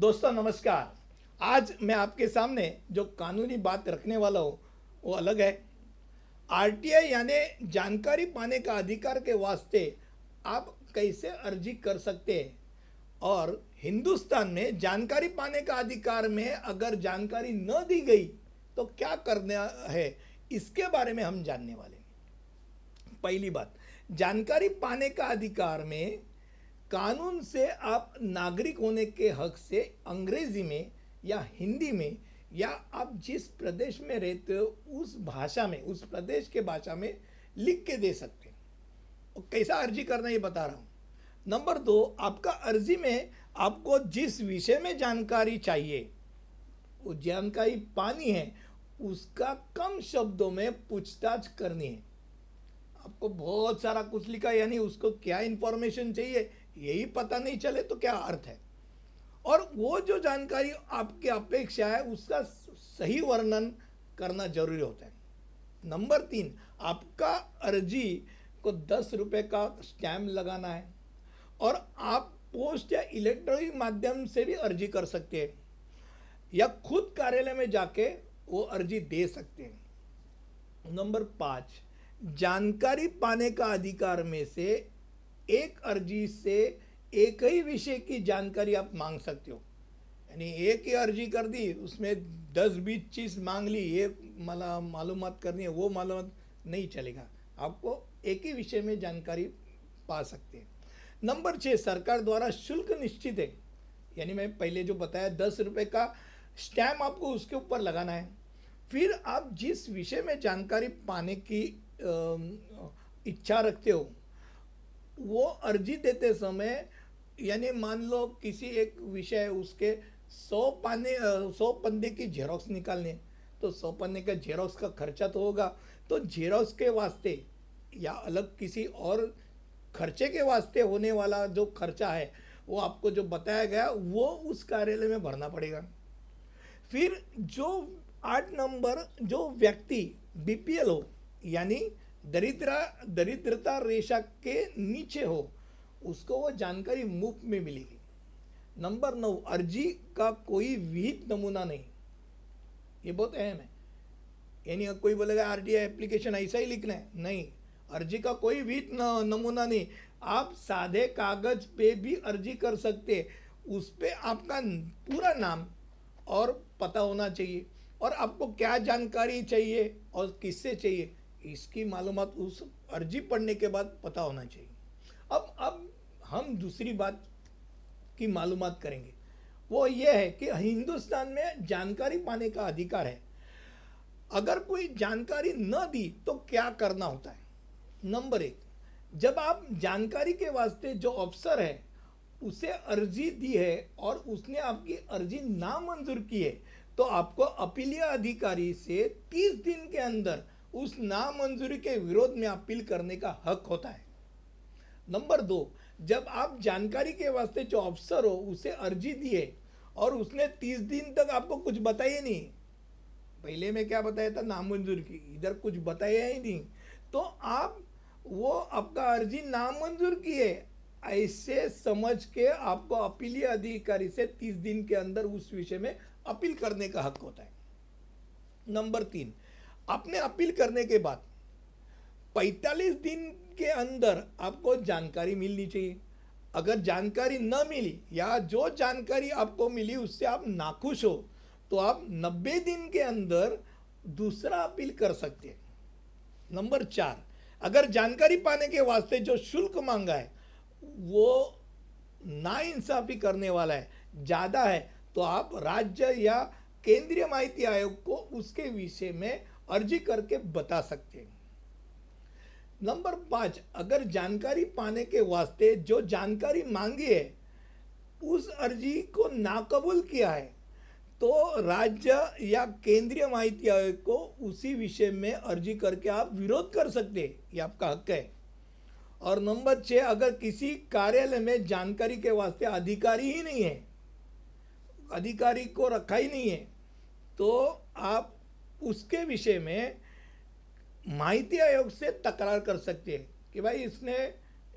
दोस्तों, नमस्कार। आज मैं आपके सामने जो कानूनी बात रखने वाला हूँ, वो अलग है। आरटीआई यानी जानकारी पाने का अधिकार के वास्ते आप कैसे अर्जी कर सकते हैं? और हिंदुस्तान में जानकारी पाने का अधिकार में अगर जानकारी न दी गई तो क्या करना है? इसके बारे में हम जानने वाले हैं। पहली बात, जानकारी पाने का अधिकार में कानून से आप नागरिक होने के हक से अंग्रेज़ी में या हिंदी में या आप जिस प्रदेश में रहते हो, उस भाषा में, उस प्रदेश के भाषा में लिख के दे सकते हैं। और कैसा अर्जी करना ये बता रहा हूँ। नंबर दो, आपका अर्जी में आपको जिस विषय में जानकारी चाहिए, वो जानकारी पानी है, उसका कम शब्दों में पूछताछ करनी है। आपको बहुत सारा कुछ लिखा यानी उसको क्या इंफॉर्मेशन चाहिए यही पता नहीं चले तो क्या अर्थ है? और वो जो जानकारी आपकी अपेक्षा है, उसका सही वर्णन करना ज़रूरी होता है। नंबर तीन, आपका अर्जी को दस रुपये का स्टैम्प लगाना है और आप पोस्ट या इलेक्ट्रॉनिक माध्यम से भी अर्जी कर सकते हैं या खुद कार्यालय में जाके वो अर्जी दे सकते हैं। नंबर पाँच, जानकारी पाने का अधिकार में से एक अर्जी से एक ही विषय की जानकारी आप मांग सकते हो। यानी एक ही अर्जी कर दी, उसमें दस, बीस चीज़ मांग ली, ये मला मालूम करनी है, वो मालूम नहीं चलेगा। आपको एक ही विषय में जानकारी पा सकते हैं। नंबर छः सरकार द्वारा शुल्क निश्चित है। यानी मैं पहले जो बताया, दस रुपये का स्टैम्प आपको उसके ऊपर लगाना है। फिर आप जिस विषय में जानकारी पाने की इच्छा रखते हो वो अर्जी देते समय, यानी मान लो किसी एक विषय उसके सौ पाने सौ पन्ने की जेरोक्स निकालने तो सौ पन्ने का जेरोक्स का खर्चा तो होगा। तो जेरोक्स के वास्ते या अलग किसी और खर्चे के वास्ते होने वाला जो खर्चा है, वो आपको जो बताया गया, वो उस कार्यालय में भरना पड़ेगा। फिर जो आठ नंबर जो व्यक्ति बीपीएल हो, यानी दरिद्रा, दरिद्रता रेशा के नीचे हो, उसको वो जानकारी मुफ़्त में मिलेगी। नंबर नौ, अर्जी का कोई विहित नमूना नहीं। ये बहुत अहम है। यानी कोई बोलेगा आर टी एप्लीकेशन ऐसा ही लिखना है। नहीं, अर्जी का कोई विहित नमूना नहीं। आप सादे कागज़ पे भी अर्जी कर सकते उस पर आपका पूरा नाम और पता होना चाहिए। और आपको क्या जानकारी चाहिए और किससे चाहिए? इसकी मालूम उस अर्जी पढ़ने के बाद पता होना चाहिए। अब अब हम दूसरी बात की मालूम करेंगे। वो ये है कि हिंदुस्तान में जानकारी पाने का अधिकार है। अगर कोई जानकारी न दी तो क्या करना होता है? नंबर एक, जब आप जानकारी के वास्ते जो अफसर है, उसे अर्जी दी है और उसने आपकी अर्जी नामंजूर की है तो आपको अपीलीय अधिकारी से 30 दिन के अंदर उस नामंजूरी के विरोध में अपील करने का हक होता है। नंबर दो, जब आप जानकारी के वास्ते जो अफसर हो, उसे अर्जी दिए और उसने तीस दिन तक आपको कुछ बताया नहीं। पहले में क्या बताया था? नामंजूर की। इधर कुछ बताया ही नहीं। तो आप, वो आपका अर्जी नामंजूर किए ऐसे समझ के आपको अपीलीय अधिकारी से तीस दिन के अंदर उस विषय में अपील करने का हक होता है। नंबर तीन आपने अपील करने के बाद 45 दिन के अंदर आपको जानकारी मिलनी चाहिए। अगर जानकारी न मिली या जो जानकारी आपको मिली उससे आप नाखुश हो तो आप 90 दिन के अंदर दूसरा अपील कर सकते हैं। नंबर चार, अगर जानकारी पाने के वास्ते जो शुल्क मांगा है, वो नाइंसाफ़ी करने वाला है, ज़्यादा है तो आप राज्य या केंद्रीय माहिती आयोग को उसके विषय में अर्जी करके बता सकते हैं। नंबर पाँच, अगर जानकारी पाने के वास्ते जो जानकारी मांगी है, उस अर्जी को नाकबूल किया है तो राज्य या केंद्रीय माहिती आयोग को उसी विषय में अर्जी करके आप विरोध कर सकते हैं, ये आपका हक है। और नंबर छः अगर किसी कार्यालय में जानकारी के वास्ते अधिकारी ही नहीं है, अधिकारी को रखा ही नहीं है तो आप उसके विषय में माहिती आयोग से तकरार कर सकते हैं कि भाई इसने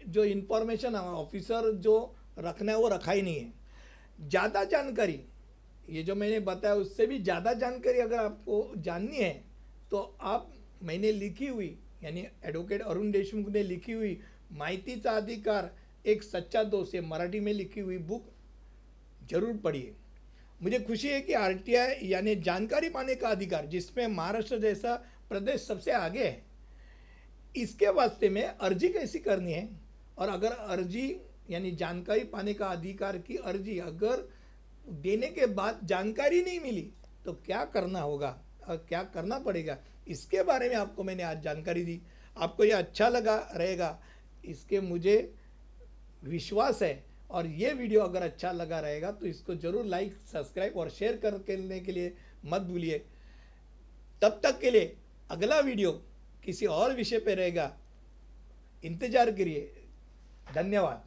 जो इन्फॉर्मेशन ऑफिसर जो रखना है वो रखा ही नहीं है। ज़्यादा जानकारी, ये जो मैंने बताया उससे भी ज़्यादा जानकारी अगर आपको जाननी है तो आप, मैंने लिखी हुई, यानी एडवोकेट अरुण देशमुख ने लिखी हुई माहितीचा अधिकार एक सच्चा दोस्त ये मराठी में लिखी हुई बुक ज़रूर पढ़िए। मुझे खुशी है कि आरटीआई यानी जानकारी पाने का अधिकार जिसमें महाराष्ट्र जैसा प्रदेश सबसे आगे है, इसके वास्ते में अर्जी कैसी करनी है? और अगर अर्जी यानी जानकारी पाने का अधिकार की अर्जी अगर देने के बाद जानकारी नहीं मिली तो क्या करना होगा? और क्या करना पड़ेगा? इसके बारे में आपको मैंने आज जानकारी दी। आपको यह अच्छा लगा, रहेगा। इसके मुझे विश्वास है और ये वीडियो अगर अच्छा लगा रहेगा तो इसको ज़रूर लाइक सब्सक्राइब और शेयर करने के लिए मत भूलिए। तब तक के लिए अगला वीडियो किसी और विषय पर रहेगा। इंतज़ार करिए। धन्यवाद।